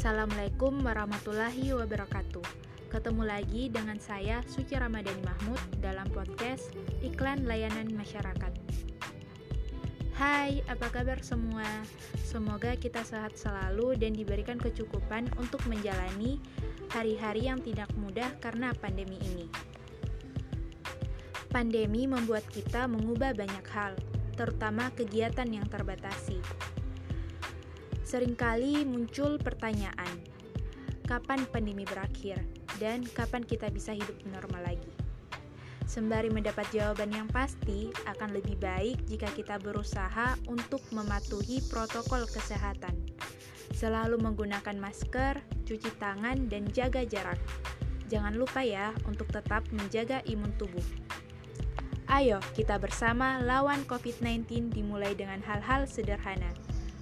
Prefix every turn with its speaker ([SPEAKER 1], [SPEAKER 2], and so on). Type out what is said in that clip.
[SPEAKER 1] Assalamualaikum warahmatullahi wabarakatuh. Ketemu lagi dengan saya Suci Ramadhani Mahmud dalam podcast Iklan Layanan Masyarakat. Hai, apa kabar semua? Semoga kita sehat selalu dan diberikan kecukupan untuk menjalani hari-hari yang tidak mudah karena pandemi ini. Pandemi membuat kita mengubah banyak hal, terutama kegiatan yang terbatasi. Seringkali muncul pertanyaan, kapan pandemi berakhir dan kapan kita bisa hidup normal lagi? Sembari mendapat jawaban yang pasti, akan lebih baik jika kita berusaha untuk mematuhi protokol kesehatan. Selalu menggunakan masker, cuci tangan, dan jaga jarak. Jangan lupa ya untuk tetap menjaga imun tubuh. Ayo, kita bersama lawan COVID-19 dimulai dengan hal-hal sederhana.